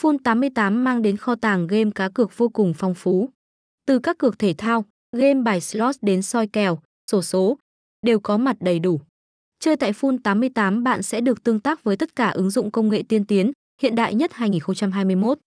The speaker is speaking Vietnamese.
Full 88 mang đến kho tàng game cá cược vô cùng phong phú. Từ các cược thể thao, game bài slot đến soi kèo, sổ số, đều có mặt đầy đủ. Chơi tại Full 88 bạn sẽ được tương tác với tất cả ứng dụng công nghệ tiên tiến, hiện đại nhất 2021.